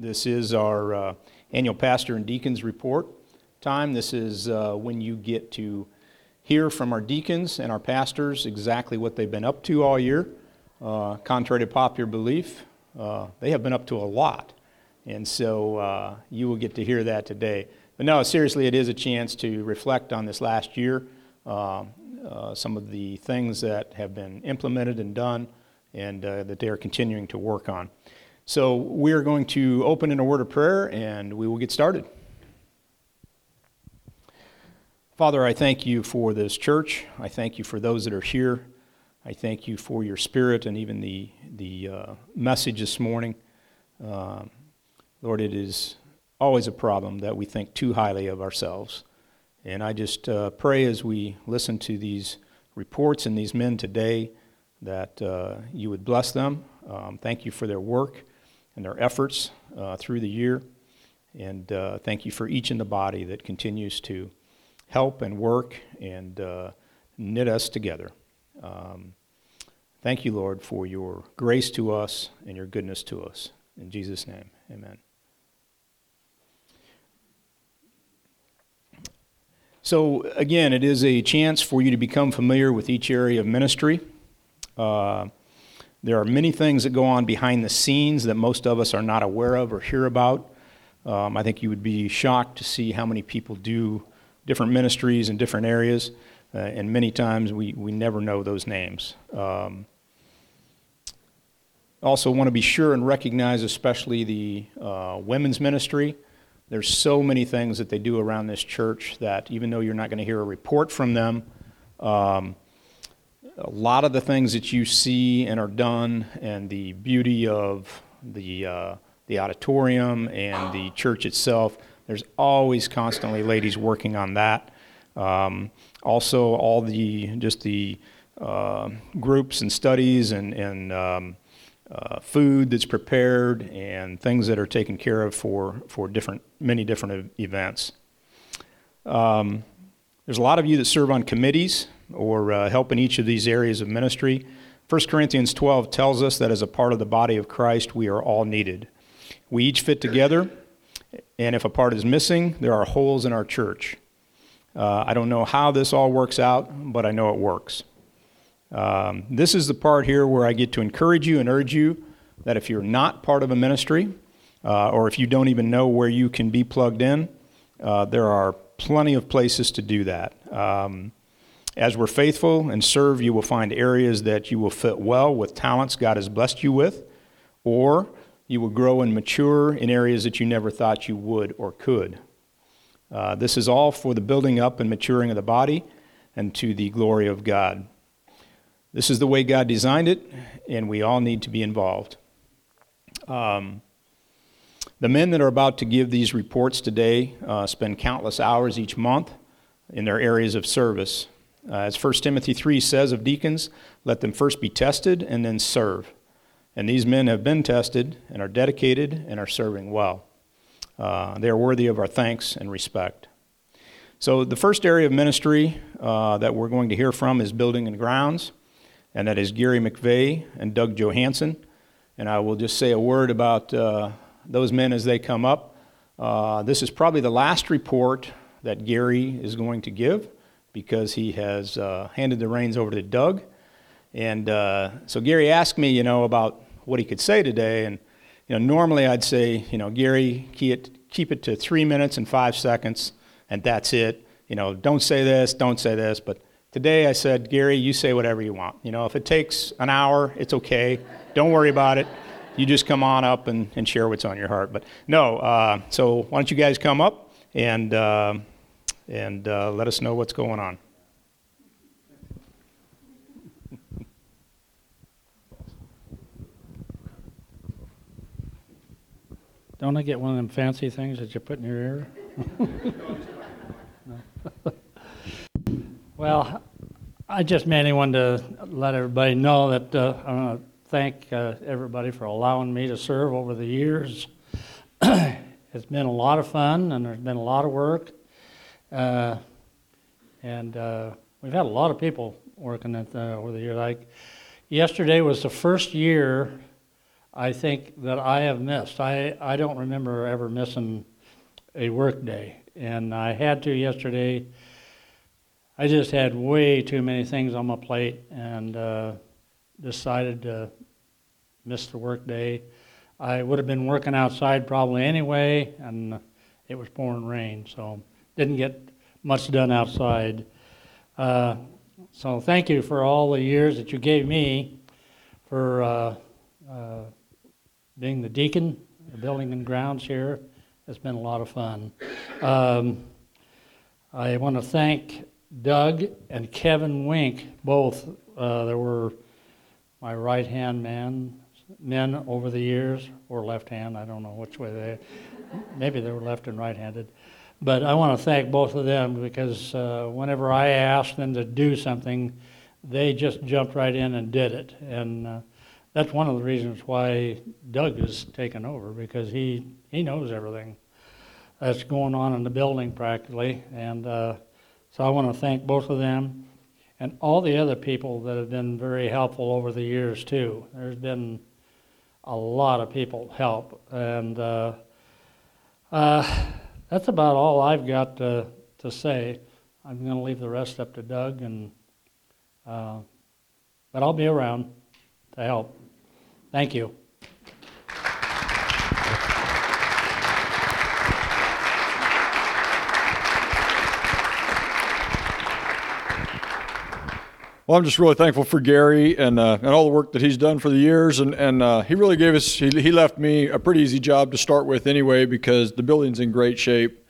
This is our uh, annual pastor and deacons report time. This is uh, when you get to hear from our deacons and our pastors exactly what they've been up to all year. Uh, contrary to popular belief, uh, they have been up to a lot. And so uh, you will get to hear that today. But no, seriously, it is a chance to reflect on this last year, uh, some of the things that have been implemented and done, and that they are continuing to work on. So we are going to open in a word of prayer, and we will get started. Father, I thank you for this church. I thank you for those that are here. I thank you for your spirit and even the, the uh, message this morning. Uh, Lord, it is always a problem that we think too highly of ourselves. And I just uh, pray as we listen to these reports and these men today that uh, you would bless them. Um, thank you for their work and their efforts uh, through the year. And uh, thank you for each in the body that continues to help and work and uh, knit us together. Um, thank you, Lord, for your grace to us and your goodness to us. In Jesus' name, amen. So, again, it is a chance for you to become familiar with each area of ministry. Uh, there are many things that go on behind the scenes that most of us are not aware of or hear about. Um, I think you would be shocked to see how many people do different ministries in different areas, uh, and many times we, we never know those names. Um, also, want to be sure and recognize, especially the uh, women's ministry. There's so many things that they do around this church that even though you're not going to hear a report from them, um, a lot of the things that you see and are done, and the beauty of the uh, the auditorium and the church itself. There's always constantly ladies working on that. Um, also, all the just the uh, groups and studies and and um, uh, food that's prepared and things that are taken care of for for different many different events. Um, there's a lot of you that serve on committees or uh, help in each of these areas of ministry. 1 Corinthians 12 tells us that as a part of the body of Christ, we are all needed. We each fit together, and if a part is missing, there are holes in our church. Uh, I don't know how this all works out, but I know it works. Um, this is the part here where I get to encourage you and urge you that if you're not part of a ministry, uh, or if you don't even know where you can be plugged in, uh, there are plenty of places to do that. Um, as we're faithful and serve, you will find areas that you will fit well with talents God has blessed you with, or you will grow and mature in areas that you never thought you would or could. Uh, this is all for the building up and maturing of the body and to the glory of God. This is the way God designed it, and we all need to be involved. Um, the men that are about to give these reports today uh, spend countless hours each month in their areas of service. Uh, as 1 Timothy 3 says of deacons, let them first be tested and then serve. And these men have been tested and are dedicated and are serving well. Uh, they are worthy of our thanks and respect. So, the first area of ministry uh, that we're going to hear from is building and grounds, and that is Gary McVeigh and Doug Johansson. And I will just say a word about uh, those men as they come up. Uh, this is probably the last report that Gary is going to give because he has uh, handed the reins over to Doug. And uh, so Gary asked me, you know, about what he could say today. And, you know, normally I'd say, you know, Gary, keep it, to three minutes and five seconds, and that's it. You know, don't say this, don't say this. But today I said, Gary, you say whatever you want. You know, if it takes an hour, it's okay. Don't worry about it. You just come on up and, and share what's on your heart. But no, uh, so why don't you guys come up and uh, and uh, let us know what's going on. Don't I get one of them fancy things that you put in your ear? well, I just mainly wanted to let everybody know that uh, I want to thank uh, everybody for allowing me to serve over the years. it's been a lot of fun and there's been a lot of work. Uh, and uh, we've had a lot of people working at the, over the years. Like yesterday was the first year I think that I have missed. I, I don't remember ever missing a work day, and I had to yesterday. I just had way too many things on my plate and uh, decided to miss the work day. I would have been working outside probably anyway, and it was pouring rain, so didn't get much done outside. Uh, so thank you for all the years that you gave me for uh, uh, being the deacon, the building and grounds here. It's been a lot of fun. Um, I want to thank Doug and Kevin Wink, both. Uh, there were my right hand man, men over the years, or left hand. I don't know which way they. Maybe they were left and right handed. But I want to thank both of them because uh, whenever I asked them to do something, they just jumped right in and did it. And uh, that's one of the reasons why Doug has taken over because he, he knows everything that's going on in the building practically. And uh, so I want to thank both of them and all the other people that have been very helpful over the years too. There's been a lot of people help, and uh, uh, that's about all I've got to, to say. I'm going to leave the rest up to Doug, and uh, but I'll be around to help. Thank you. Well, I'm just really thankful for Gary and uh, and all the work that he's done for the years, and and uh, he really gave us he, he left me a pretty easy job to start with anyway because the building's in great shape.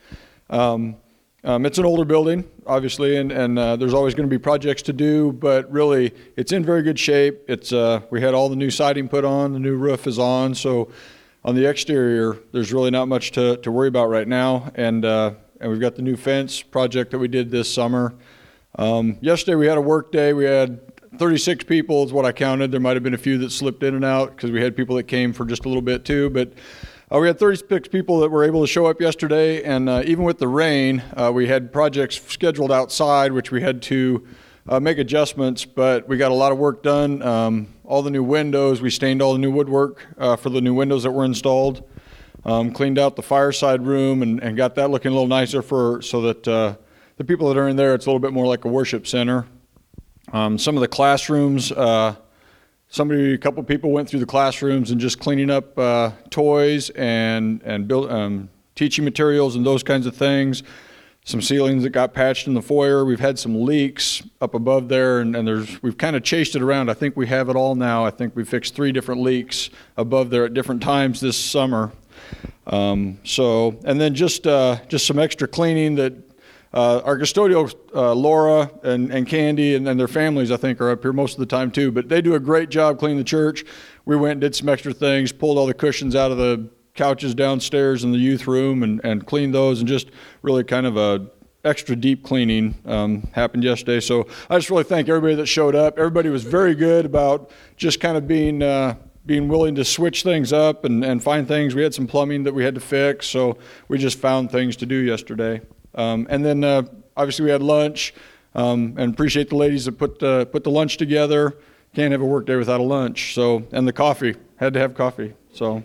Um, um, it's an older building, obviously, and and uh, there's always going to be projects to do, but really it's in very good shape. It's uh, we had all the new siding put on, the new roof is on, so on the exterior there's really not much to, to worry about right now, and uh, and we've got the new fence project that we did this summer. Um, yesterday we had a work day. We had 36 people is what I counted. There might have been a few that slipped in and out because we had people that came for just a little bit too. But uh, we had 36 people that were able to show up yesterday, and uh, even with the rain, uh, we had projects scheduled outside, which we had to uh, make adjustments. But we got a lot of work done. Um, all the new windows, we stained all the new woodwork uh, for the new windows that were installed. Um, cleaned out the fireside room and, and got that looking a little nicer for so that uh, the people that are in there, it's a little bit more like a worship center. Um, some of the classrooms, uh, somebody, a couple people went through the classrooms and just cleaning up uh, toys and and build, um, teaching materials and those kinds of things. Some ceilings that got patched in the foyer. We've had some leaks up above there, and, and there's we've kind of chased it around. I think we have it all now. I think we fixed three different leaks above there at different times this summer. Um, so, and then just uh, just some extra cleaning that uh, our custodial, uh, Laura and, and Candy and, and their families, I think, are up here most of the time too. But they do a great job cleaning the church. We went and did some extra things, pulled all the cushions out of the couches downstairs in the youth room and, and cleaned those, and just really kind of a extra deep cleaning um, happened yesterday. So I just really thank everybody that showed up. Everybody was very good about just kind of being. Uh, being willing to switch things up and, and find things. We had some plumbing that we had to fix, so we just found things to do yesterday. Um, and then uh, obviously we had lunch, um, and appreciate the ladies that put uh, put the lunch together. Can't have a work day without a lunch. So and the coffee had to have coffee. So,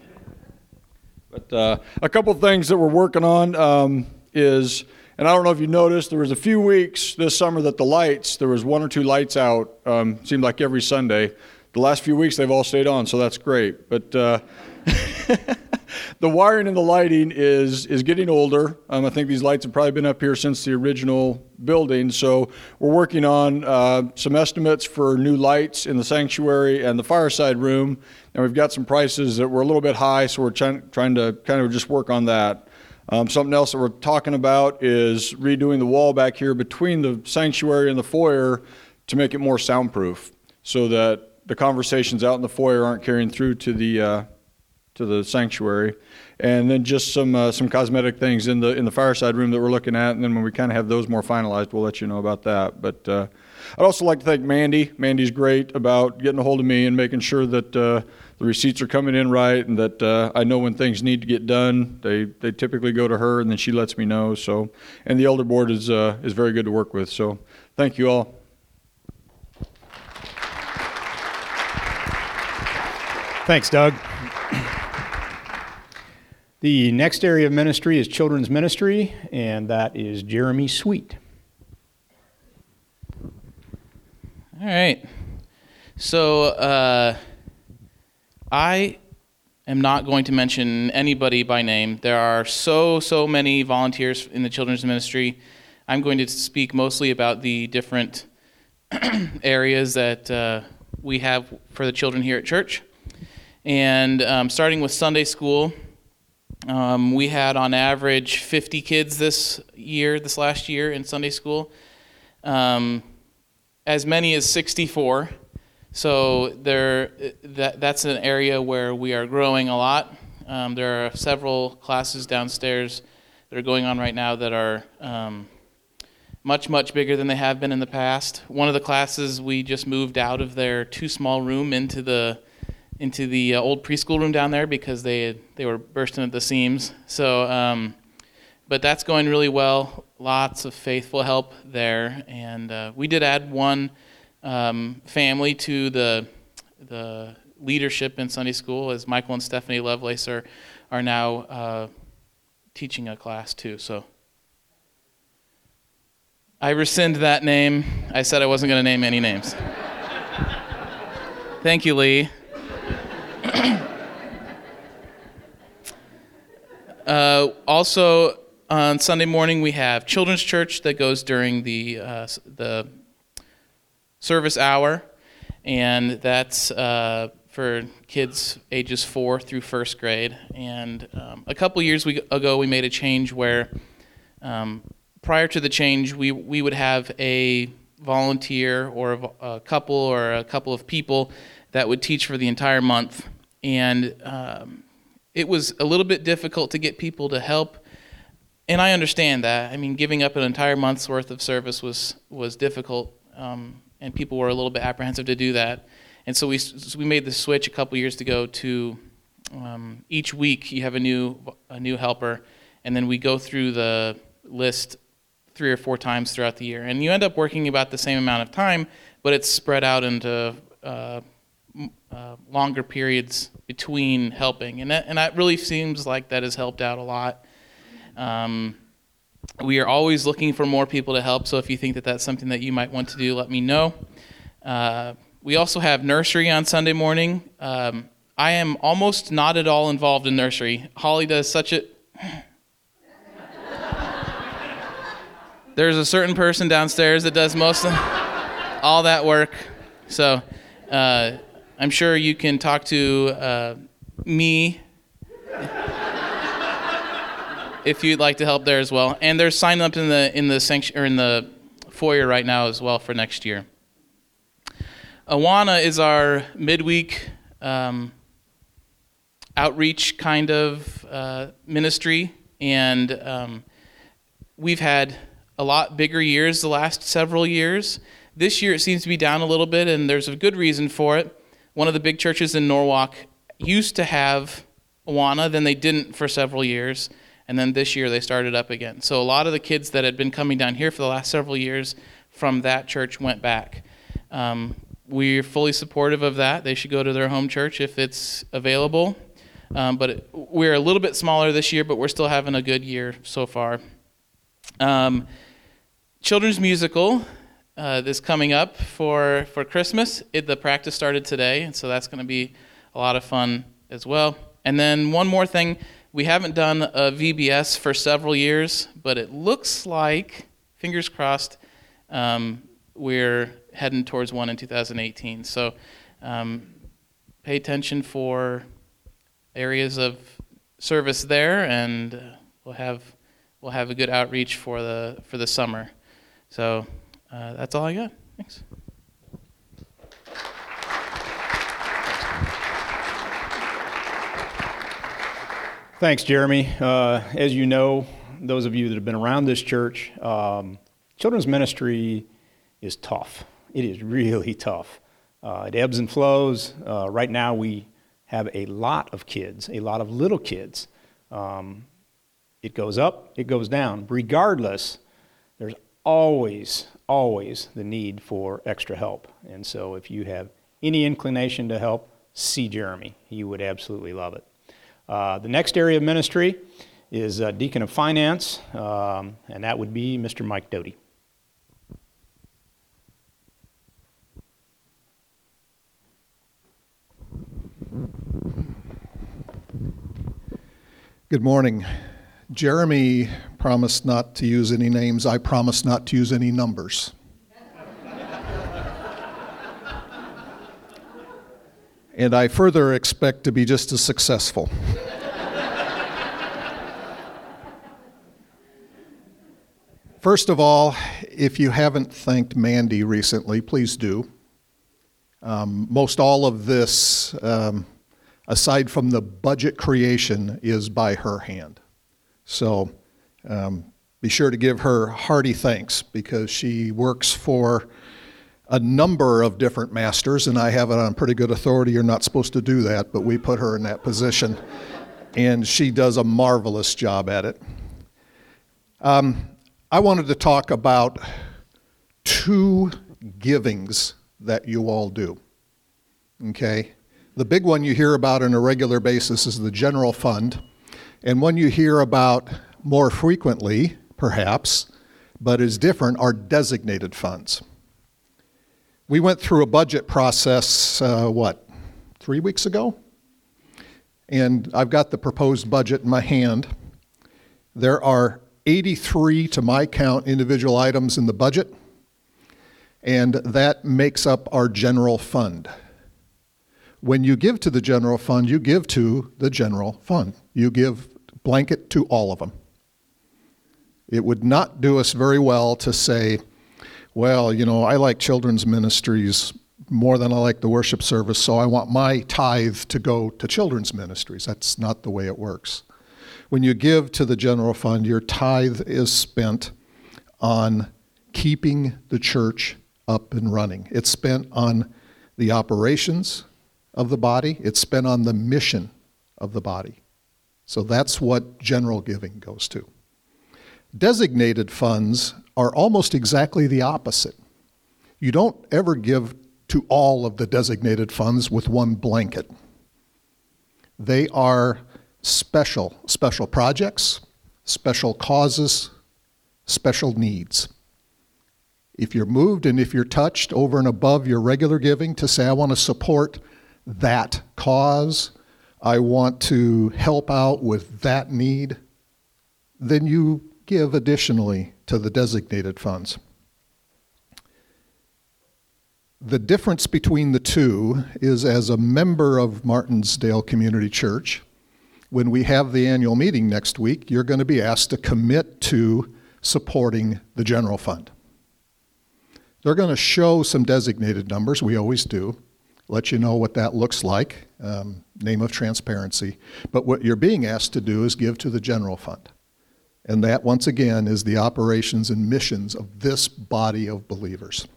but uh, a couple things that we're working on um, is, and I don't know if you noticed, there was a few weeks this summer that the lights there was one or two lights out. Um, seemed like every Sunday. The last few weeks they've all stayed on, so that's great. But uh, the wiring and the lighting is is getting older. Um, I think these lights have probably been up here since the original building. So we're working on uh, some estimates for new lights in the sanctuary and the fireside room, and we've got some prices that were a little bit high. So we're trying trying to kind of just work on that. Um, something else that we're talking about is redoing the wall back here between the sanctuary and the foyer to make it more soundproof, so that the conversations out in the foyer aren't carrying through to the uh, to the sanctuary, and then just some uh, some cosmetic things in the in the fireside room that we're looking at, and then when we kind of have those more finalized, we'll let you know about that. But uh, I'd also like to thank Mandy. Mandy's great about getting a hold of me and making sure that uh, the receipts are coming in right, and that uh, I know when things need to get done. They they typically go to her, and then she lets me know. So, and the elder board is uh, is very good to work with. So, thank you all. Thanks, Doug. The next area of ministry is children's ministry, and that is Jeremy Sweet. All right. So uh, I am not going to mention anybody by name. There are so, so many volunteers in the children's ministry. I'm going to speak mostly about the different areas that uh, we have for the children here at church. And um, starting with Sunday school, um, we had on average 50 kids this year, this last year in Sunday school. Um, as many as 64. So there, that, that's an area where we are growing a lot. Um, there are several classes downstairs that are going on right now that are um, much, much bigger than they have been in the past. One of the classes we just moved out of their too small room into the into the uh, old preschool room down there because they they were bursting at the seams. So, um, but that's going really well. Lots of faithful help there, and uh, we did add one um, family to the the leadership in Sunday school, as Michael and Stephanie Lovelace are are now uh, teaching a class too. So. I rescind that name. I said I wasn't going to name any names. Thank you, Lee. Uh, also, on Sunday morning, we have children's church that goes during the uh, the service hour, and that's uh, for kids ages four through first grade. And um, a couple years we, ago, we made a change where, um, prior to the change, we we would have a volunteer or a, a couple or a couple of people that would teach for the entire month, and um, it was a little bit difficult to get people to help and I understand that. I mean, giving up an entire month's worth of service was was difficult, um, and people were a little bit apprehensive to do that. And so we so we made the switch a couple years ago to um, each week you have a new a new helper, and then we go through the list three or four times throughout the year, and you end up working about the same amount of time, but it's spread out into uh, uh, longer periods between helping, and that, and that really seems like that has helped out a lot. Um, we are always looking for more people to help, so if you think that that's something that you might want to do, let me know. Uh, we also have nursery on Sunday morning. Um, I am almost not at all involved in nursery. Holly does such a. There's a certain person downstairs that does most of all that work. So uh, I'm sure you can talk to uh, me if you'd like to help there as well. And there's sign up in the in the sanct- or in the foyer right now as well for next year. Awana is our midweek um, outreach kind of uh, ministry, and um, we've had a lot bigger years the last several years. This year it seems to be down a little bit, and there's a good reason for it. One of the big churches in Norwalk used to have Awana, then they didn't for several years and then this year they started up again. So a lot of the kids that had been coming down here for the last several years from that church went back. Um, we're fully supportive of that. They should go to their home church if it's available. Um, but it, we're a little bit smaller this year, but we're still having a good year so far. Um, children's musical uh, is coming up for, for Christmas. It, the practice started today, and so that's going to be a lot of fun as well. And then one more thing we haven't done a VBS for several years, but it looks like, fingers crossed, um, we're heading towards one in 2018. So um, pay attention for areas of service there, and uh, we'll have we'll have a good outreach for the for the summer. So uh, that's all I got. Thanks. Thanks, Jeremy. Uh, as you know, those of you that have been around this church, um, children's ministry is tough. It is really tough. Uh, it ebbs and flows. Uh, right now, we have a lot of kids, a lot of little kids. Um, it goes up, it goes down. Regardless, always, always the need for extra help. And so, if you have any inclination to help, see Jeremy. He would absolutely love it. Uh, the next area of ministry is uh, Deacon of Finance, um, and that would be Mr. Mike Doty. Good morning. Jeremy promised not to use any names. I promise not to use any numbers. and I further expect to be just as successful. First of all, if you haven't thanked Mandy recently, please do. Um, most all of this, um, aside from the budget creation, is by her hand. So um, be sure to give her hearty thanks because she works for a number of different masters, and I have it on pretty good authority. You're not supposed to do that, but we put her in that position, and she does a marvelous job at it. Um, I wanted to talk about two givings that you all do. Okay? The big one you hear about on a regular basis is the general fund, and one you hear about more frequently, perhaps, but is different, are designated funds. We went through a budget process, uh, what, three weeks ago? And I've got the proposed budget in my hand. There are 83, to my count, individual items in the budget, and that makes up our general fund. When you give to the general fund, you give to the general fund. You give blanket to all of them. It would not do us very well to say, well, you know, I like children's ministries more than I like the worship service, so I want my tithe to go to children's ministries. That's not the way it works. When you give to the general fund, your tithe is spent on keeping the church up and running. It's spent on the operations of the body, it's spent on the mission of the body. So that's what general giving goes to. Designated funds are almost exactly the opposite. You don't ever give to all of the designated funds with one blanket. They are special, special projects, special causes, special needs. If you're moved and if you're touched over and above your regular giving to say, I want to support that cause, I want to help out with that need, then you give additionally to the designated funds. The difference between the two is as a member of Martensdale Community Church, when we have the annual meeting next week, you're going to be asked to commit to supporting the general fund. They're going to show some designated numbers, we always do, let you know what that looks like, um, name of transparency. But what you're being asked to do is give to the general fund. And that, once again, is the operations and missions of this body of believers.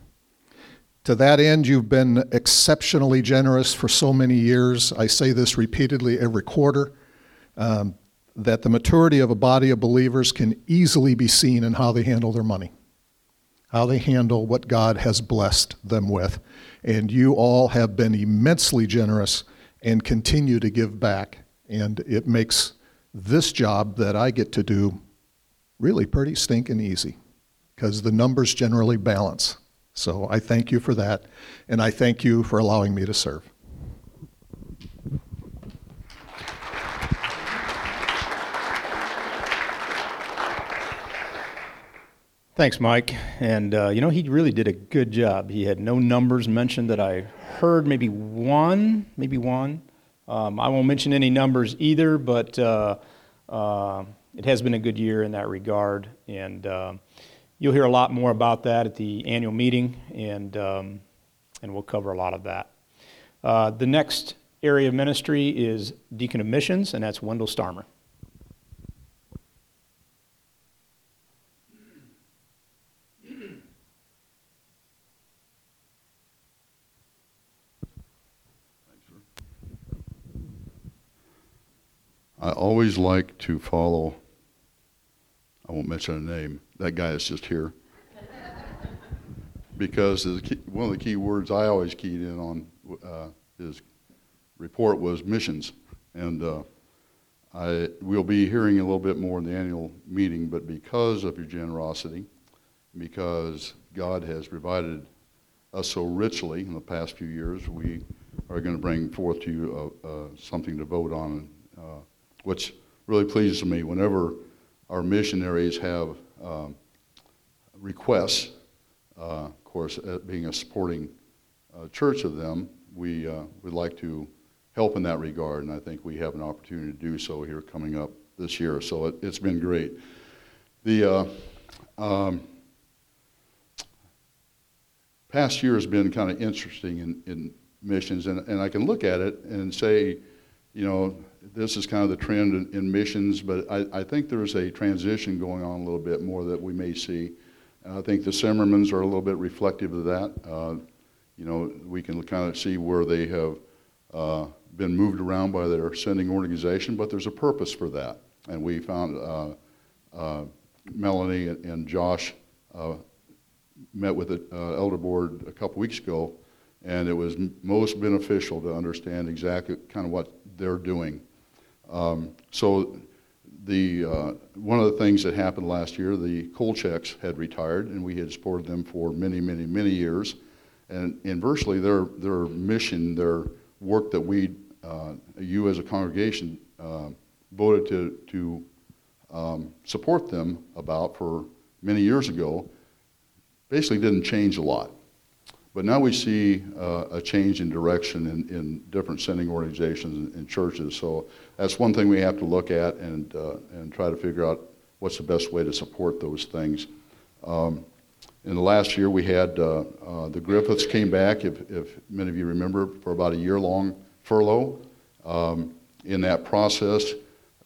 To that end, you've been exceptionally generous for so many years. I say this repeatedly every quarter um, that the maturity of a body of believers can easily be seen in how they handle their money, how they handle what God has blessed them with. And you all have been immensely generous and continue to give back. And it makes this job that I get to do really pretty stinking easy because the numbers generally balance. So I thank you for that, and I thank you for allowing me to serve. Thanks, Mike. And, uh, you know, he really did a good job. He had no numbers mentioned that I heard, maybe one, maybe one. Um, I won't mention any numbers either, but uh, uh, it has been a good year in that regard. And um, you'll hear a lot more about that at the annual meeting, and, um, and we'll cover a lot of that. Uh, the next area of ministry is Deacon of Missions, and that's Wendell Starmer. I always like to follow, I won't mention a name, that guy is just here. because key, one of the key words I always keyed in on uh, his report was missions. And uh, I, we'll be hearing a little bit more in the annual meeting, but because of your generosity, because God has provided us so richly in the past few years, we are going to bring forth to you uh, uh, something to vote on, uh, which really pleases me. Whenever our missionaries have um, requests, uh, of course, uh, being a supporting uh, church of them, we uh, would like to help in that regard, and I think we have an opportunity to do so here coming up this year. So it, it's been great. The uh, um, past year has been kind of interesting in, in missions, and, and I can look at it and say, you know, this is kind of the trend in, in missions, but I, I think there's a transition going on a little bit more that we may see. And I think the Simmermans are a little bit reflective of that. Uh, you know, we can kind of see where they have uh, been moved around by their sending organization, but there's a purpose for that. And we found uh, uh, Melanie and, and Josh uh, met with the uh, elder board a couple weeks ago, and it was most beneficial to understand exactly kind of what they're doing. Um, so the uh, one of the things that happened last year, the Kolchaks had retired, and we had supported them for many, many, many years. And inversely, their their mission, their work that we, uh, you as a congregation, uh, voted to to um, support them about for many years ago, basically didn't change a lot. But now we see uh, a change in direction in, in different sending organizations and, churches. So that's one thing we have to look at and, uh, and try to figure out what's the best way to support those things. Um, in the last year, we had uh, uh, the Griffiths came back, if, if many of you remember, for about a year long furlough. Um, in that process,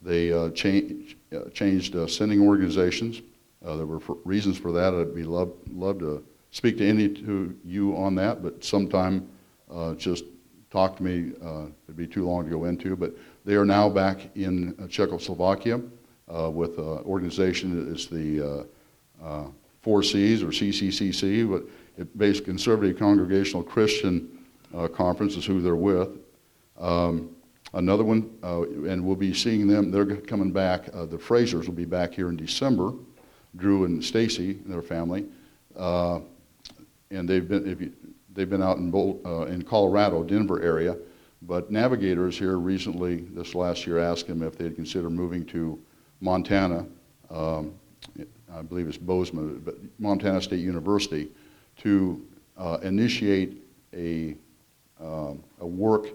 they uh, change, uh, changed uh, sending organizations. Uh, there were reasons for that. I'd be love, love to speak to any to you on that, but sometime uh, just talk to me. Uh, it'd be too long to go into. But they are now back in uh, Czechoslovakia uh, with an organization that is the uh, Four Cs or CCCC, but it based Conservative Congregational Christian Conference is who they're with. Um, another one, uh, and we'll be seeing them. They're coming back. Uh, the Frasers will be back here in December. Drew and Stacy and their family, uh, and they've been you, they've been out in Bol- uh, in Colorado, Denver area. But navigators here recently, this last year, asked them if they'd consider moving to Montana. Um, I believe it's Bozeman, but Montana State University, to uh, initiate a um, a work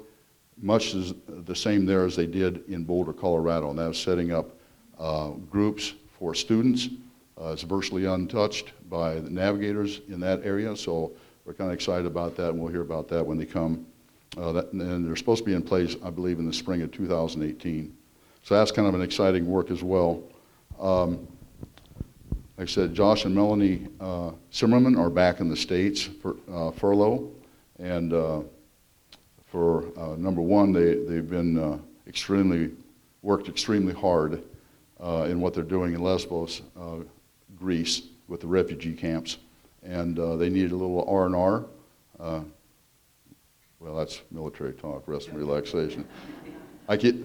much as the same there as they did in Boulder, Colorado, and that was setting up uh, groups for students. Uh, it's virtually untouched by the navigators in that area, so we're kind of excited about that, and we'll hear about that when they come. Uh, that, and they're supposed to be in place, I believe, in the spring of 2018. So that's kind of an exciting work as well. Um, like I said, Josh and Melanie uh, Zimmerman are back in the States for uh, furlough, and uh, for uh, number one, they, they've been uh, extremely, worked extremely hard uh, in what they're doing in Lesbos, Greece, with the refugee camps. And uh, they needed a little R&R. Uh, well, that's military talk, rest and relaxation. I get,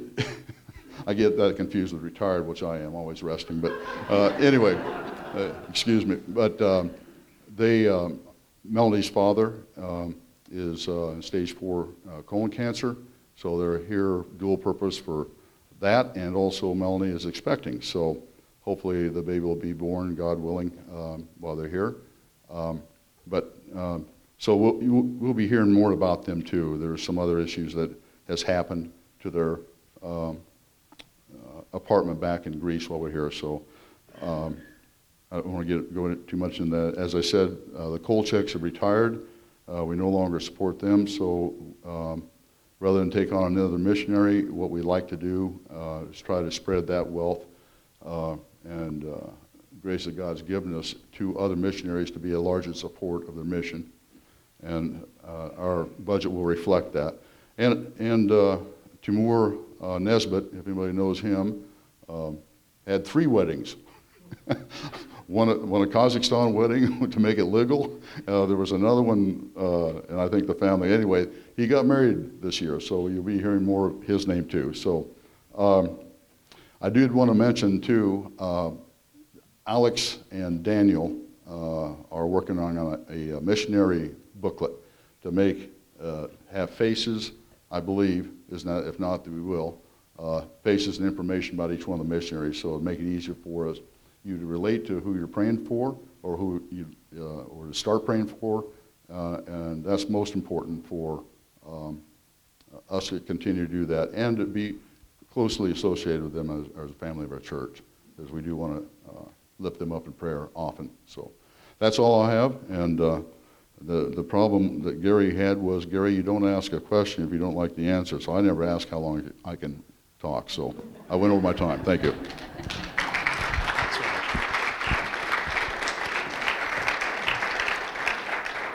I get that confused with retired, which I am, always resting. But uh, anyway, uh, excuse me. But um, they, um, Melanie's father, um, is stage four colon cancer, so they're here dual purpose for that, and also Melanie is expecting. So hopefully the baby will be born, God willing, um, while they're here. Um, but um, so we'll, we'll be hearing more about them too. There's some other issues that has happened to their um, uh, apartment back in Greece while we're here. So um, I don't want to get go too much in that. As I said, uh, the Kolchaks have retired. Uh, we no longer support them, so um, rather than take on another missionary, what we like to do uh, is try to spread that wealth uh, and uh, grace that God's given us to other missionaries to be a larger support of their mission. And uh, our budget will reflect that. And, and uh, Timur uh, Nesbitt, if anybody knows him, um, had three weddings. one, one a Kazakhstan wedding to make it legal. Uh, there was another one, uh, and I think the family, anyway, he got married this year, so you'll be hearing more of his name too. So um, I did want to mention too, uh, Alex and Daniel uh, are working on a, a missionary booklet to make, uh, have faces, I believe, is not, if not, we will, uh, faces and information about each one of the missionaries, so it'll make it easier for us, you to relate to who you're praying for, or who you, uh, or to start praying for, uh, and that's most important for um, us to continue to do that, and to be closely associated with them as, as a family of our church, because we do want to uh, lift them up in prayer often. So that's all I have, and uh, the, the problem that Gary had was, Gary, you don't ask a question if you don't like the answer, so I never ask how long I can talk, so I went over my time. Thank you.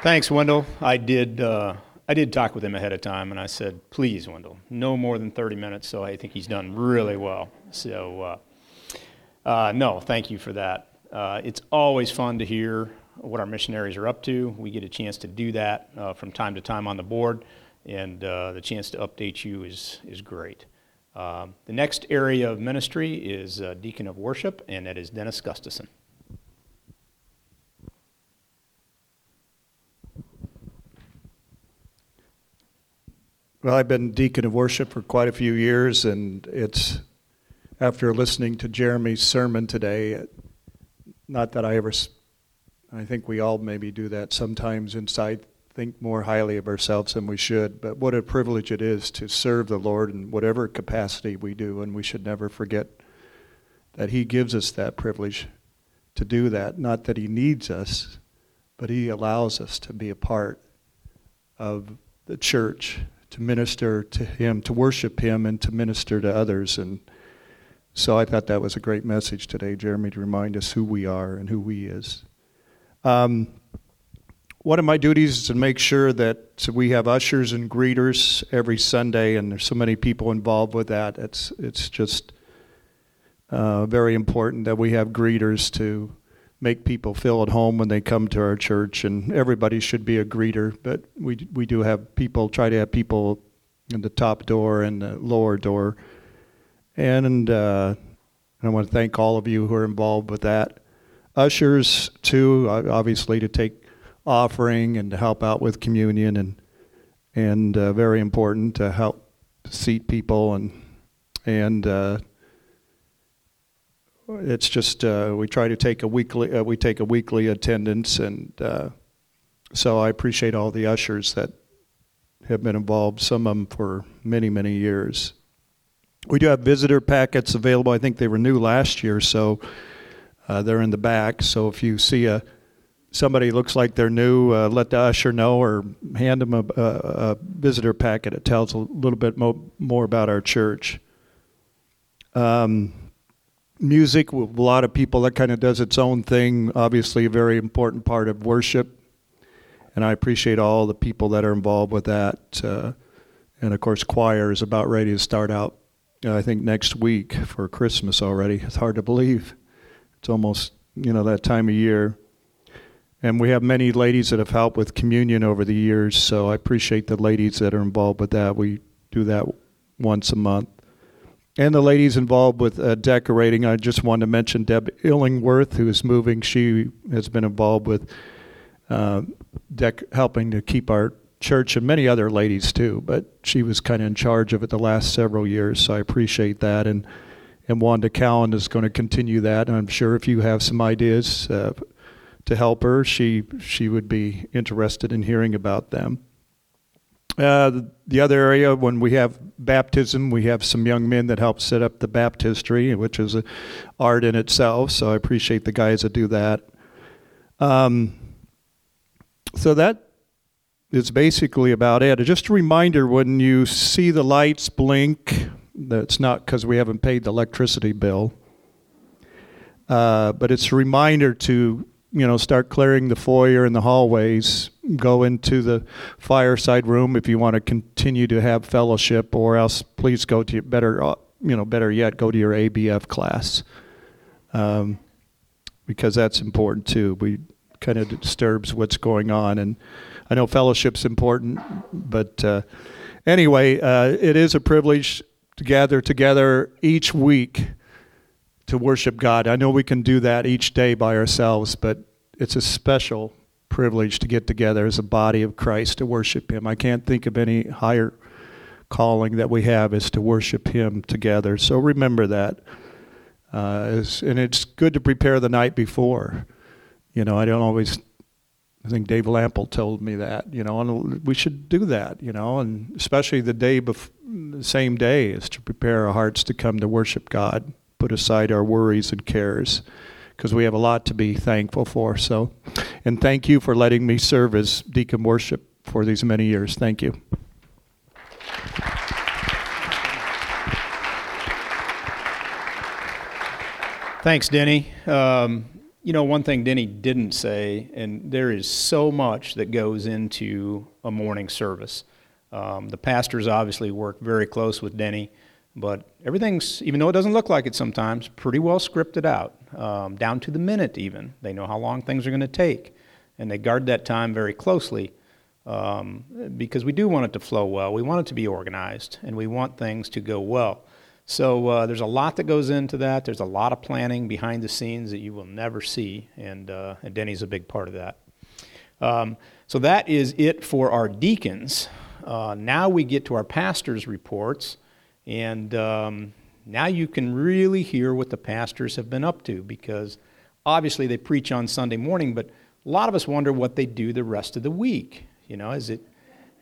Thanks, Wendell. I did, uh, I did talk with him ahead of time, and I said, please, Wendell, no more than 30 minutes, so I think he's done really well. So, uh, uh, no, thank you for that. Uh, it's always fun to hear what our missionaries are up to. We get a chance to do that uh, from time to time on the board, and uh, the chance to update you is, is great. Um, the next area of ministry is uh, Deacon of Worship, and that is Dennis Gustafson. Well, I've been deacon of worship for quite a few years, and it's after listening to Jeremy's sermon today, not that I ever, I think we all maybe do that sometimes inside, think more highly of ourselves than we should, but what a privilege it is to serve the Lord in whatever capacity we do, and we should never forget that He gives us that privilege to do that. Not that He needs us, but He allows us to be a part of the church, to minister to Him, to worship Him, and to minister to others. And so I thought that was a great message today, Jeremy, to remind us who we are and who He is. Um, one of my duties is to make sure that we have ushers and greeters every Sunday, and there's so many people involved with that. It's it's just uh, very important that we have greeters to make people feel at home when they come to our church, and everybody should be a greeter. But we we do have people try to have people in the top door and the lower door, and uh, I want to thank all of you who are involved with that. Ushers too, obviously to take offering and to help out with communion, and and uh, very important to help seat people and and. Uh, it's just uh, we try to take a weekly uh, we take a weekly attendance and uh, so I appreciate all the ushers that have been involved some of them for many many years. We do have visitor packets available. I think they were new last year so uh, they're in the back. So if you see a somebody looks like they're new uh, let the usher know or hand them a, a, a visitor packet. It tells a little bit mo- more about our church. Um, music with a lot of people that kind of does its own thing obviously a very important part of worship. And i appreciate all the people that are involved with that uh, and of course choir is about ready to start out uh, i think next week for christmas already. It's hard to believe. It's almost you know that time of year. And we have many ladies that have helped with communion over the years so i appreciate the ladies that are involved with that. We do that once a month and the ladies involved with uh, decorating, I just wanted to mention Deb Illingworth, who is moving. She has been involved with uh, dec- helping to keep our church and many other ladies too. But she was kind of in charge of it the last several years, so I appreciate that. And and Wanda Cowan is going to continue that. And I'm sure if you have some ideas uh, to help her, she she would be interested in hearing about them. Uh, the other area, when we have baptism, we have some young men that help set up the baptistry, which is an art in itself. So I appreciate the guys that do that. Um, so that is basically about it. Just a reminder when you see the lights blink, that's not because we haven't paid the electricity bill, uh, but it's a reminder to you know, start clearing the foyer and the hallways, go into the fireside room if you want to continue to have fellowship, or else please go to your better, uh, you know, better yet, go to your ABF class, um, because that's important too. We kind of disturbs what's going on, and I know fellowship's important, but uh, anyway, uh, it is a privilege to gather together each week to worship God. I know we can do that each day by ourselves, but it's a special privilege to get together as a body of Christ to worship Him. I can't think of any higher calling that we have is to worship Him together. So remember that. Uh, and it's good to prepare the night before. You know, I don't always. I think Dave Lample told me that. You know, and we should do that. You know, and especially the day before, the same day is to prepare our hearts to come to worship God. Put aside our worries and cares, because we have a lot to be thankful for. So, and thank you for letting me serve as deacon worship for these many years. Thank you. Thanks, Denny. Um, you know, one thing Denny didn't say, and there is so much that goes into a morning service. Um, the pastors obviously work very close with Denny, but everything's, even though it doesn't look like it sometimes, pretty well scripted out, um, down to the minute even. They know how long things are going to take, and they guard that time very closely um, because we do want it to flow well. We want it to be organized, and we want things to go well. So uh, there's a lot that goes into that. There's a lot of planning behind the scenes that you will never see, and, uh, and Denny's a big part of that. Um, so that is it for our deacons. Uh, now we get to our pastors' reports, and um, now you can really hear what the pastors have been up to because obviously they preach on Sunday morning, but a lot of us wonder what they do the rest of the week. You know, is it,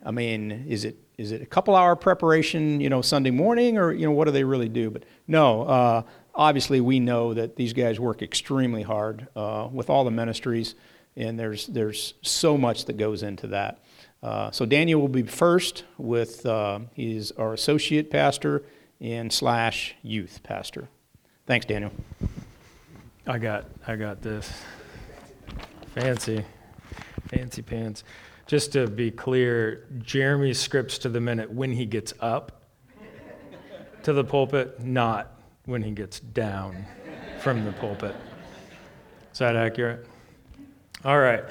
I mean, is it is it a couple hour preparation, you know, Sunday morning, or you know, what do they really do? But no, uh, obviously we know that these guys work extremely hard uh, with all the ministries, and there's there's so much that goes into that. Uh, so Daniel will be first with uh, he's our associate pastor and slash youth pastor. Thanks, Daniel. I got I got this. Fancy. Fancy pants. Just to be clear, Jeremy scripts to the minute when he gets up to the pulpit, not when he gets down from the pulpit. Is that accurate? All right.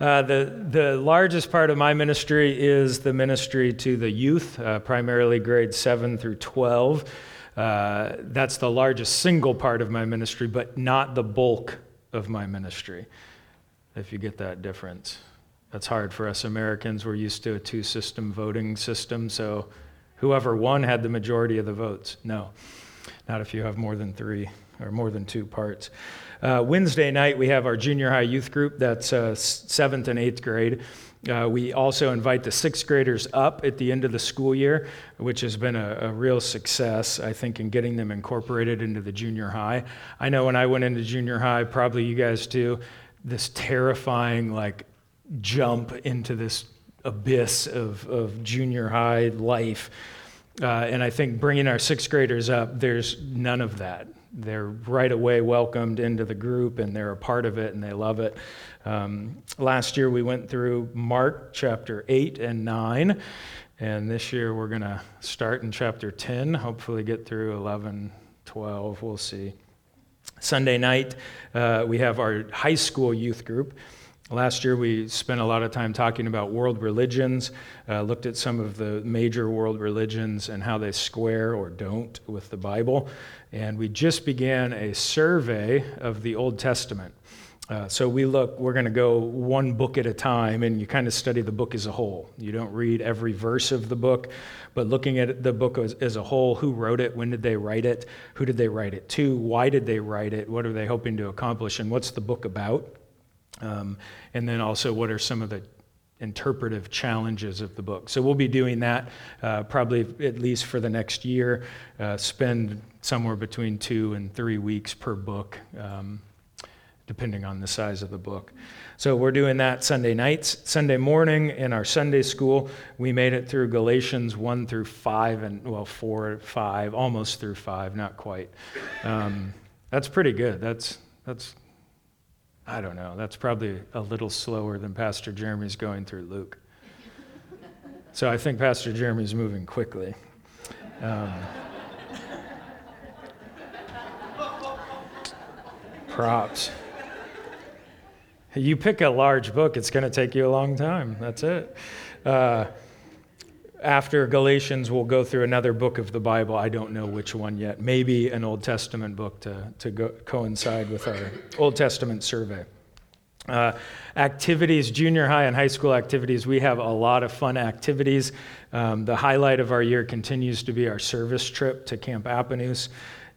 Uh, the, the largest part of my ministry is the ministry to the youth, uh, primarily grades 7 through 12. Uh, that's the largest single part of my ministry, but not the bulk of my ministry, if you get that difference. That's hard for us Americans. We're used to a two system voting system, so whoever won had the majority of the votes. No, not if you have more than three or more than two parts. Uh, Wednesday night, we have our junior high youth group. That's uh, seventh and eighth grade. Uh, we also invite the sixth graders up at the end of the school year, which has been a, a, real success, I think, in getting them incorporated into the junior high. I know when I went into junior high, probably you guys too, this terrifying, like, jump into this abyss of, of junior high life. Uh, and I think bringing our sixth graders up, there's none of that they're right away welcomed into the group and they're a part of it and they love it. Um, last year we went through Mark chapter 8 and 9, and this year we're going to start in chapter 10, hopefully get through 11, 12, we'll see. Sunday night, uh, we have our high school youth group. Last year, we spent a lot of time talking about world religions, uh, looked at some of the major world religions and how they square or don't with the Bible. And we just began a survey of the Old Testament. Uh, so we look, we're going to go one book at a time, and you kind of study the book as a whole. You don't read every verse of the book, but looking at the book as, as, a whole who wrote it, when did they write it, who did they write it to, why did they write it, what are they hoping to accomplish, and what's the book about? Um, and then also, what are some of the interpretive challenges of the book? So we'll be doing that uh, probably at least for the next year. Uh, spend somewhere between two and three weeks per book, um, depending on the size of the book. So we're doing that Sunday nights. Sunday morning in our Sunday school, we made it through Galatians 1 through 5, and well, 4, 5, almost through 5, not quite. Um, that's pretty good. That's, that's I don't know. That's probably a little slower than Pastor Jeremy's going through Luke. So I think Pastor Jeremy's moving quickly. Um, props. You pick a large book, it's going to take you a long time. That's it. Uh, after Galatians, we'll go through another book of the Bible. I don't know which one yet. Maybe an Old Testament book to, to go, coincide with our Old Testament survey. Uh, activities, junior high and high school activities, we have a lot of fun activities. Um, the highlight of our year continues to be our service trip to Camp Apanus.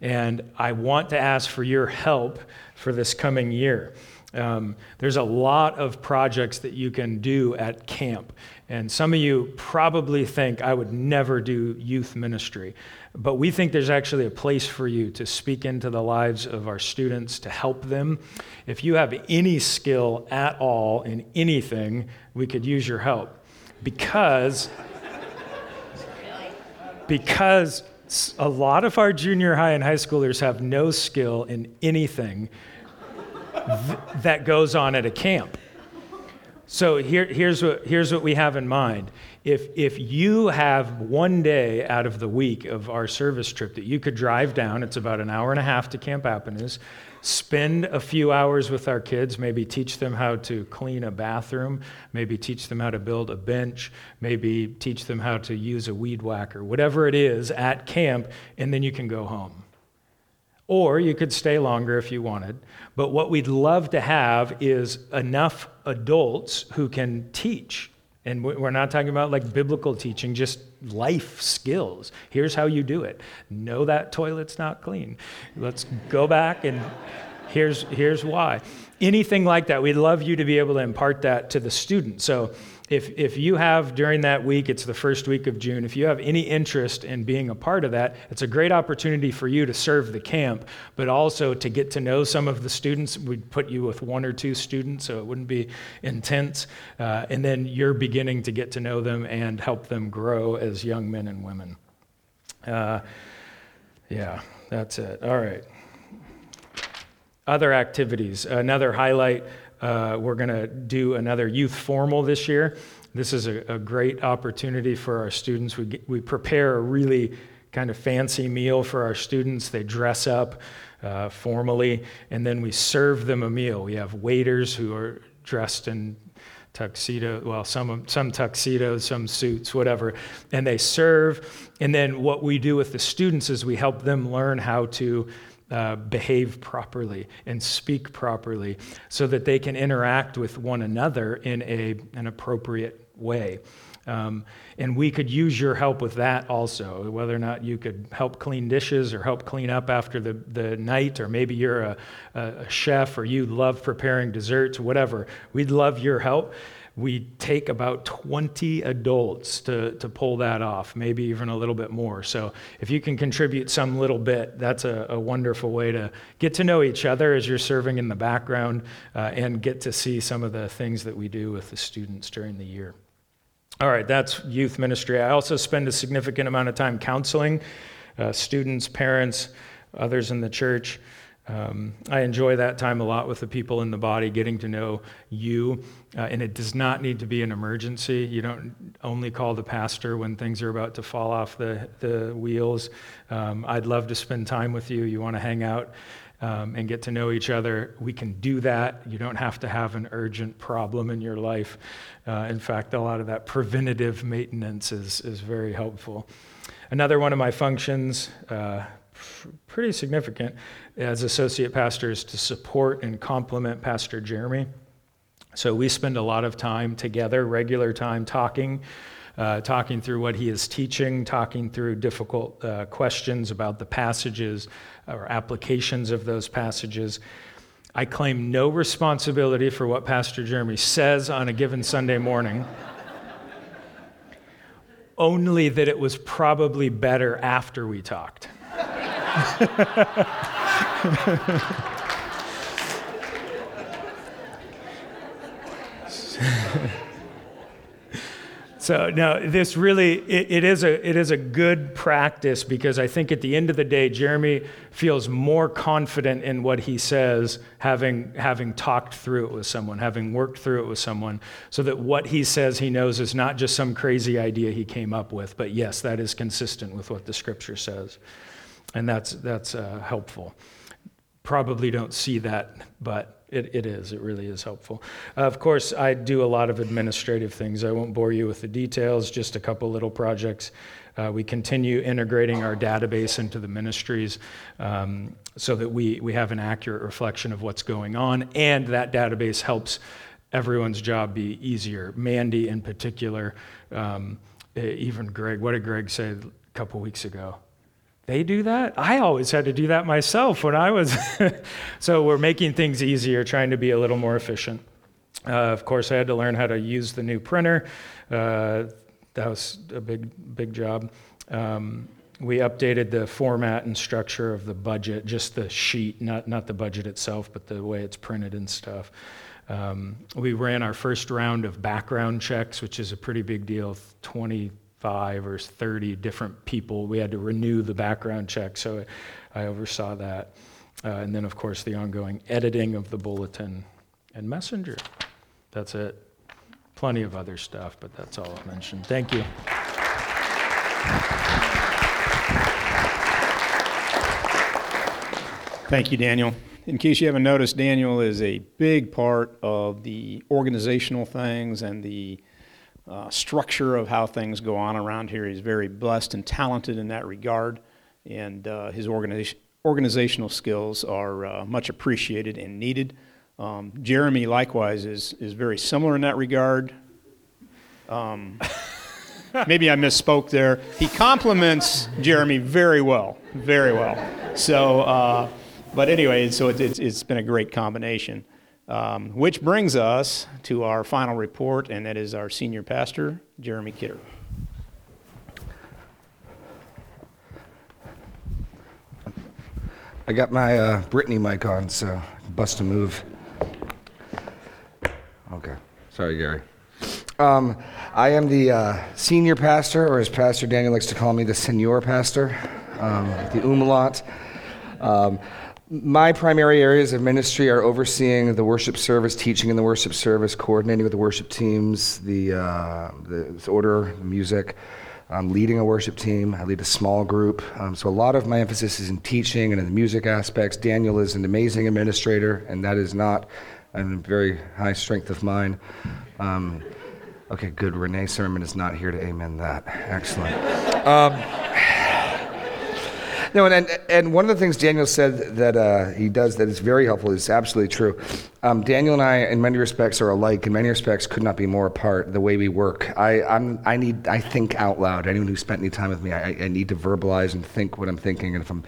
And I want to ask for your help for this coming year. Um, there's a lot of projects that you can do at camp. And some of you probably think I would never do youth ministry. But we think there's actually a place for you to speak into the lives of our students, to help them. If you have any skill at all in anything, we could use your help. Because, because a lot of our junior high and high schoolers have no skill in anything th- that goes on at a camp. So here, here's, what, here's what we have in mind. If, if you have one day out of the week of our service trip that you could drive down, it's about an hour and a half to Camp Apanus, spend a few hours with our kids, maybe teach them how to clean a bathroom, maybe teach them how to build a bench, maybe teach them how to use a weed whacker, whatever it is at camp, and then you can go home. Or you could stay longer if you wanted. But what we'd love to have is enough adults who can teach. And we're not talking about like biblical teaching, just life skills. Here's how you do it. Know that toilet's not clean. Let's go back and here's, here's why. Anything like that, we'd love you to be able to impart that to the student. So if, if you have during that week, it's the first week of June, if you have any interest in being a part of that, it's a great opportunity for you to serve the camp, but also to get to know some of the students. We'd put you with one or two students, so it wouldn't be intense. Uh, and then you're beginning to get to know them and help them grow as young men and women. Uh, yeah, that's it. All right. Other activities. Another highlight uh, we're going to do another youth formal this year. This is a, a great opportunity for our students. We, get, we prepare a really kind of fancy meal for our students. They dress up uh, formally, and then we serve them a meal. We have waiters who are dressed in tuxedo, well, some, some tuxedos, some suits, whatever, and they serve. And then what we do with the students is we help them learn how to uh, behave properly and speak properly so that they can interact with one another in a, an appropriate way. Um, and we could use your help with that also, whether or not you could help clean dishes or help clean up after the, the night, or maybe you're a, a chef or you love preparing desserts, whatever. We'd love your help we take about 20 adults to, to pull that off, maybe even a little bit more. So if you can contribute some little bit, that's a, a wonderful way to get to know each other as you're serving in the background uh, and get to see some of the things that we do with the students during the year. All right, that's youth ministry. I also spend a significant amount of time counseling uh, students, parents, others in the church. Um, I enjoy that time a lot with the people in the body, getting to know you. Uh, and it does not need to be an emergency. You don't only call the pastor when things are about to fall off the, the wheels. Um, I'd love to spend time with you. You want to hang out um, and get to know each other. We can do that. You don't have to have an urgent problem in your life. Uh, in fact, a lot of that preventative maintenance is, is very helpful. Another one of my functions, uh, pretty significant as associate pastors to support and complement Pastor Jeremy. So we spend a lot of time together, regular time talking, uh, talking through what he is teaching, talking through difficult uh, questions about the passages or applications of those passages. I claim no responsibility for what Pastor Jeremy says on a given Sunday morning. only that it was probably better after we talked. so no, this really it, it is a it is a good practice because I think at the end of the day, Jeremy feels more confident in what he says, having having talked through it with someone, having worked through it with someone, so that what he says he knows is not just some crazy idea he came up with, but yes, that is consistent with what the Scripture says and that's, that's uh, helpful. Probably don't see that, but It, it is. It really is helpful. Uh, of course, I do a lot of administrative things. I won't bore you with the details, just a couple little projects. Uh, we continue integrating our database into the ministries um, so that we, we have an accurate reflection of what's going on, and that database helps everyone's job be easier. Mandy, in particular, um, even Greg. What did Greg say a couple weeks ago? They do that? I always had to do that myself when I was. so we're making things easier, trying to be a little more efficient. Uh, of course, I had to learn how to use the new printer. Uh, that was a big, big job. Um, we updated the format and structure of the budget, just the sheet, not, not the budget itself, but the way it's printed and stuff. Um, we ran our first round of background checks, which is a pretty big deal 25 or 30 different people. We had to renew the background check, so I oversaw that. Uh, and then, of course, the ongoing editing of the bulletin and messenger. That's it. Plenty of other stuff, but that's all I'll mention. Thank you. Thank you, Daniel. In case you haven't noticed, Daniel is a big part of the organizational things and the uh, structure of how things go on around here. He's very blessed and talented in that regard, and uh, his organization, organizational skills are uh, much appreciated and needed. Um, Jeremy, likewise, is, is very similar in that regard. Um, maybe I misspoke there. He complements Jeremy very well, very well. So, uh, but anyway, so it, it's, it's been a great combination. Um, which brings us to our final report, and that is our senior pastor, Jeremy Kidder. I got my uh, Brittany mic on, so bust a move. Okay. Sorry, Gary. Um, I am the uh, senior pastor, or as Pastor Daniel likes to call me, the senior pastor, um, the umlaut. My primary areas of ministry are overseeing the worship service, teaching in the worship service, coordinating with the worship teams, the, uh, the order, the music. I'm leading a worship team. I lead a small group. Um, so a lot of my emphasis is in teaching and in the music aspects. Daniel is an amazing administrator, and that is not a very high strength of mine. Um, okay, good. Renee Sermon is not here to amen that. Excellent. Um, no, and, and, and one of the things Daniel said that uh, he does that is very helpful is absolutely true. Um, Daniel and I, in many respects, are alike. In many respects, could not be more apart. The way we work, I, I'm, I need, I think out loud. Anyone who spent any time with me, I, I need to verbalize and think what I'm thinking. And if I'm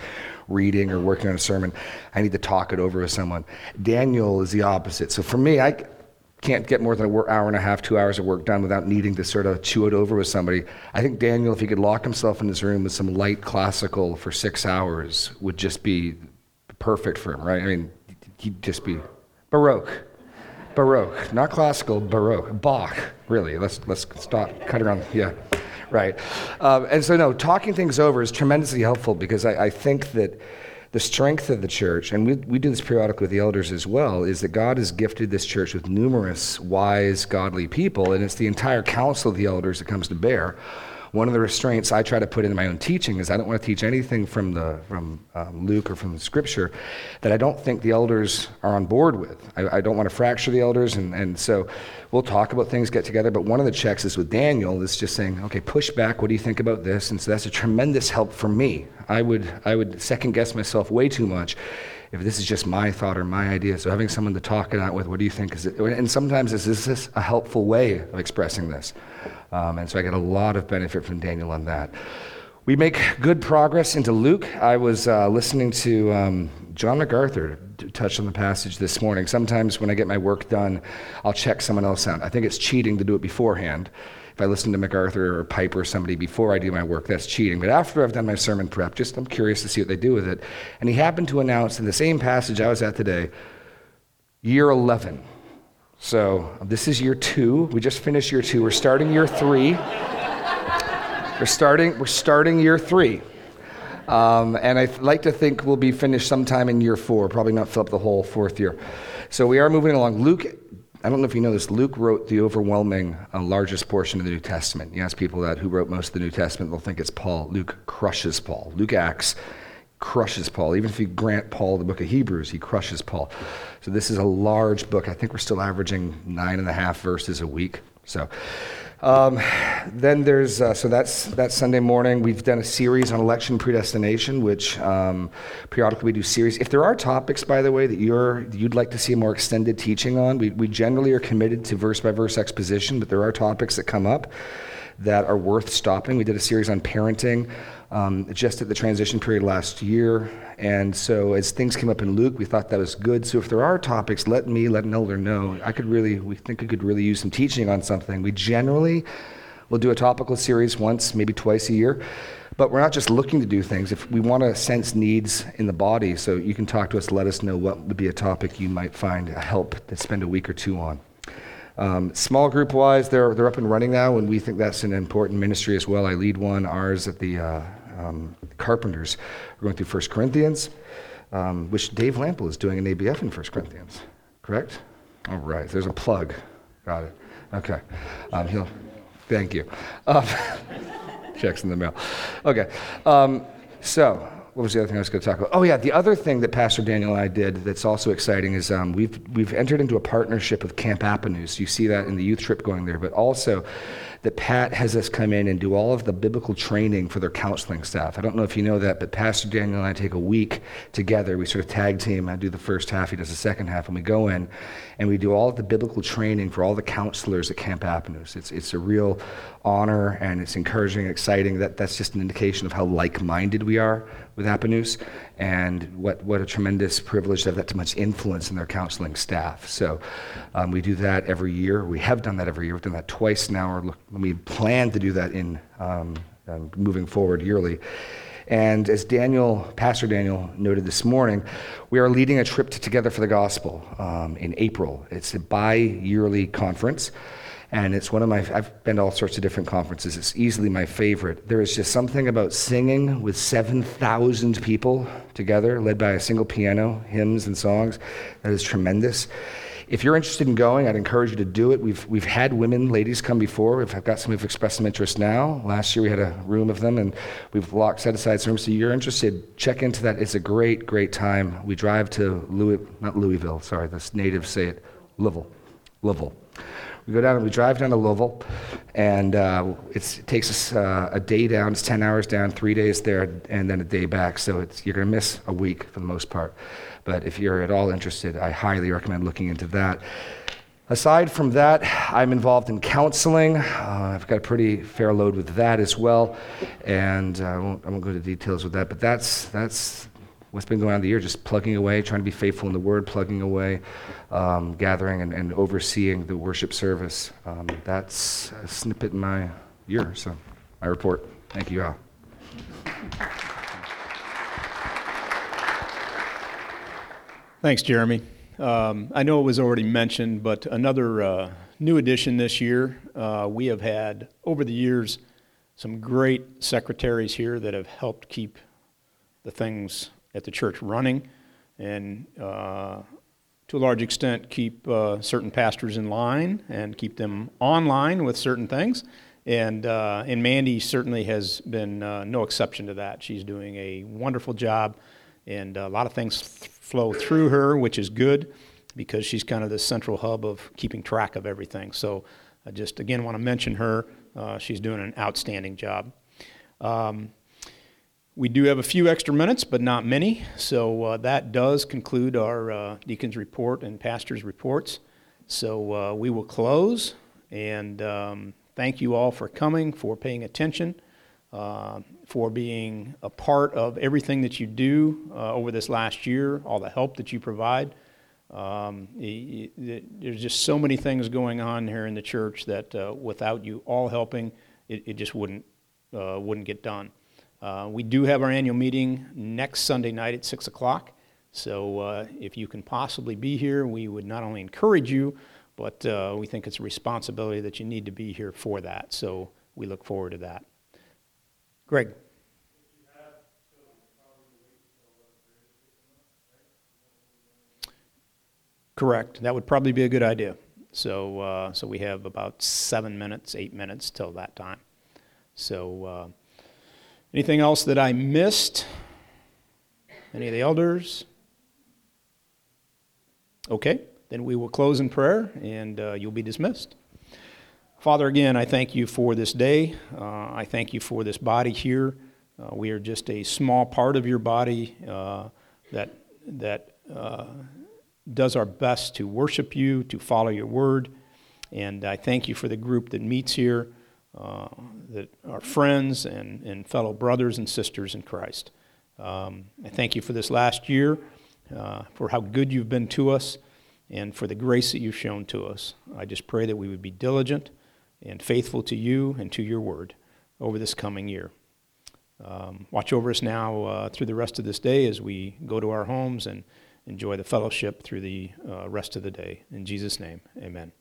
reading or working on a sermon, I need to talk it over with someone. Daniel is the opposite. So for me, I, can't get more than an hour and a half, two hours of work done without needing to sort of chew it over with somebody. I think Daniel, if he could lock himself in his room with some light classical for six hours, would just be perfect for him, right? I mean, he'd just be Baroque. Baroque, not classical, Baroque. Bach, really. Let's, let's stop, cut around. Yeah, right. Um, and so, no, talking things over is tremendously helpful because I, I think that the strength of the church, and we, we do this periodically with the elders as well, is that God has gifted this church with numerous wise, godly people, and it's the entire council of the elders that comes to bear. One of the restraints I try to put into my own teaching is I don't want to teach anything from, the, from um, Luke or from the scripture that I don't think the elders are on board with. I, I don't want to fracture the elders, and, and so we'll talk about things, get together. But one of the checks is with Daniel, is just saying, okay, push back. What do you think about this? And so that's a tremendous help for me. I would, I would second guess myself way too much if this is just my thought or my idea. So having someone to talk it out with, what do you think? Is it, and sometimes is this a helpful way of expressing this? Um, and so I get a lot of benefit from Daniel on that. We make good progress into Luke. I was uh, listening to um, John MacArthur touch on the passage this morning. Sometimes when I get my work done, I'll check someone else out. I think it's cheating to do it beforehand. If I listen to MacArthur or Piper or somebody before I do my work, that's cheating. But after I've done my sermon prep, just I'm curious to see what they do with it. And he happened to announce in the same passage I was at today, year 11. So this is year two. We just finished year two. We're starting year three. we're starting. We're starting year three. Um, and I like to think we'll be finished sometime in year four. Probably not fill up the whole fourth year. So we are moving along. Luke. I don't know if you know this. Luke wrote the overwhelming uh, largest portion of the New Testament. You ask people that who wrote most of the New Testament, they'll think it's Paul. Luke crushes Paul. Luke Acts crushes Paul. Even if you grant Paul the book of Hebrews, he crushes Paul. So this is a large book. I think we're still averaging nine and a half verses a week. So um, then there's uh, so that's that's Sunday morning. We've done a series on election predestination, which um, periodically we do series. If there are topics, by the way, that you're you'd like to see more extended teaching on, we, we generally are committed to verse by verse exposition, but there are topics that come up that are worth stopping. We did a series on parenting um, just at the transition period last year. And so as things came up in Luke, we thought that was good. So if there are topics, let me, let an elder know. I could really, we think we could really use some teaching on something. We generally will do a topical series once, maybe twice a year. But we're not just looking to do things. If we want to sense needs in the body, so you can talk to us, let us know what would be a topic you might find help to spend a week or two on. Um, small group wise, they're, they're up and running now, and we think that's an important ministry as well. I lead one, ours at the uh, um, Carpenters. We're going through 1 Corinthians, um, which Dave Lample is doing an ABF in 1 Corinthians, correct? All right, there's a plug. Got it. Okay. Um, he'll, thank you. Um, checks in the mail. Okay. Um, so, what was the other thing I was going to talk about? Oh yeah, the other thing that Pastor Daniel and I did that's also exciting is um, we've we've entered into a partnership with Camp Apanus. You see that in the youth trip going there, but also that Pat has us come in and do all of the biblical training for their counseling staff. I don't know if you know that, but Pastor Daniel and I take a week together. We sort of tag team. I do the first half, he does the second half, and we go in and we do all of the biblical training for all the counselors at Camp Apanus. It's, it's a real honor and it's encouraging and exciting. That, that's just an indication of how like minded we are with Apanus and what, what a tremendous privilege to have that much influence in their counseling staff. So um, we do that every year. We have done that every year. We've done that twice now. Or we plan to do that in um, um, moving forward yearly. And as Daniel, Pastor Daniel noted this morning, we are leading a trip to Together for the Gospel um, in April. It's a bi yearly conference. And it's one of my, I've been to all sorts of different conferences. It's easily my favorite. There is just something about singing with 7,000 people together, led by a single piano, hymns and songs, that is tremendous. If you're interested in going, I'd encourage you to do it. We've, we've had women, ladies come before. We've got some who've expressed some interest now. Last year we had a room of them, and we've locked, set aside some rooms. So if you're interested, check into that. It's a great, great time. We drive to Louis, not Louisville, sorry, the natives say it, Louisville. Louisville. We go down and we drive down to Louisville, and uh, it takes us uh, a day down. It's 10 hours down, three days there, and then a day back. So you're going to miss a week for the most part. But if you're at all interested, I highly recommend looking into that. Aside from that, I'm involved in counseling. Uh, I've got a pretty fair load with that as well, and uh, I, won't, I won't go into details with that. But that's that's what's been going on the year, just plugging away, trying to be faithful in the Word, plugging away, um, gathering and, and, overseeing the worship service. Um, that's a snippet in my year. So, my report. Thank you all. Thanks, Jeremy. Um, I know it was already mentioned, but another uh, new addition this year. Uh, we have had, over the years, some great secretaries here that have helped keep the things at the church running and, uh, to a large extent, keep uh, certain pastors in line and keep them online with certain things. And, uh, and Mandy certainly has been uh, no exception to that. She's doing a wonderful job, and a lot of things flow through her, which is good because she's kind of the central hub of keeping track of everything. So I just, again, want to mention her. Uh, she's doing an outstanding job. Um, we do have a few extra minutes, but not many. So uh, that does conclude our uh, deacon's report and pastor's reports. So uh, we will close and um, thank you all for coming, for paying attention. Uh, for being a part of everything that you do uh, over this last year, all the help that you provide. Um, it, it, there's just so many things going on here in the church that uh, without you all helping, it, it just wouldn't, wouldn't get done. Uh, we do have our annual meeting next Sunday night at 6 o'clock. So uh, if you can possibly be here, we would not only encourage you, but we think it's a responsibility that you need to be here for that. So we look forward to that. Greg. Correct. That would probably be a good idea. So, uh, so we have about seven minutes, eight minutes till that time. So, uh, anything else that I missed? Any of the elders? Okay, then we will close in prayer and uh, you'll be dismissed. Father, again, I thank you for this day. Uh, I thank you for this body here. Uh, we are just a small part of your body uh, that, that uh, does our best to worship you, to follow your word. And I thank you for the group that meets here, uh, that are friends and, and fellow brothers and sisters in Christ. Um, I thank you for this last year, uh, for how good you've been to us, and for the grace that you've shown to us. I just pray that we would be diligent and faithful to you and to your word over this coming year. Um, watch over us now uh, through the rest of this day as we go to our homes and enjoy the fellowship through the uh, rest of the day. In Jesus' name, amen.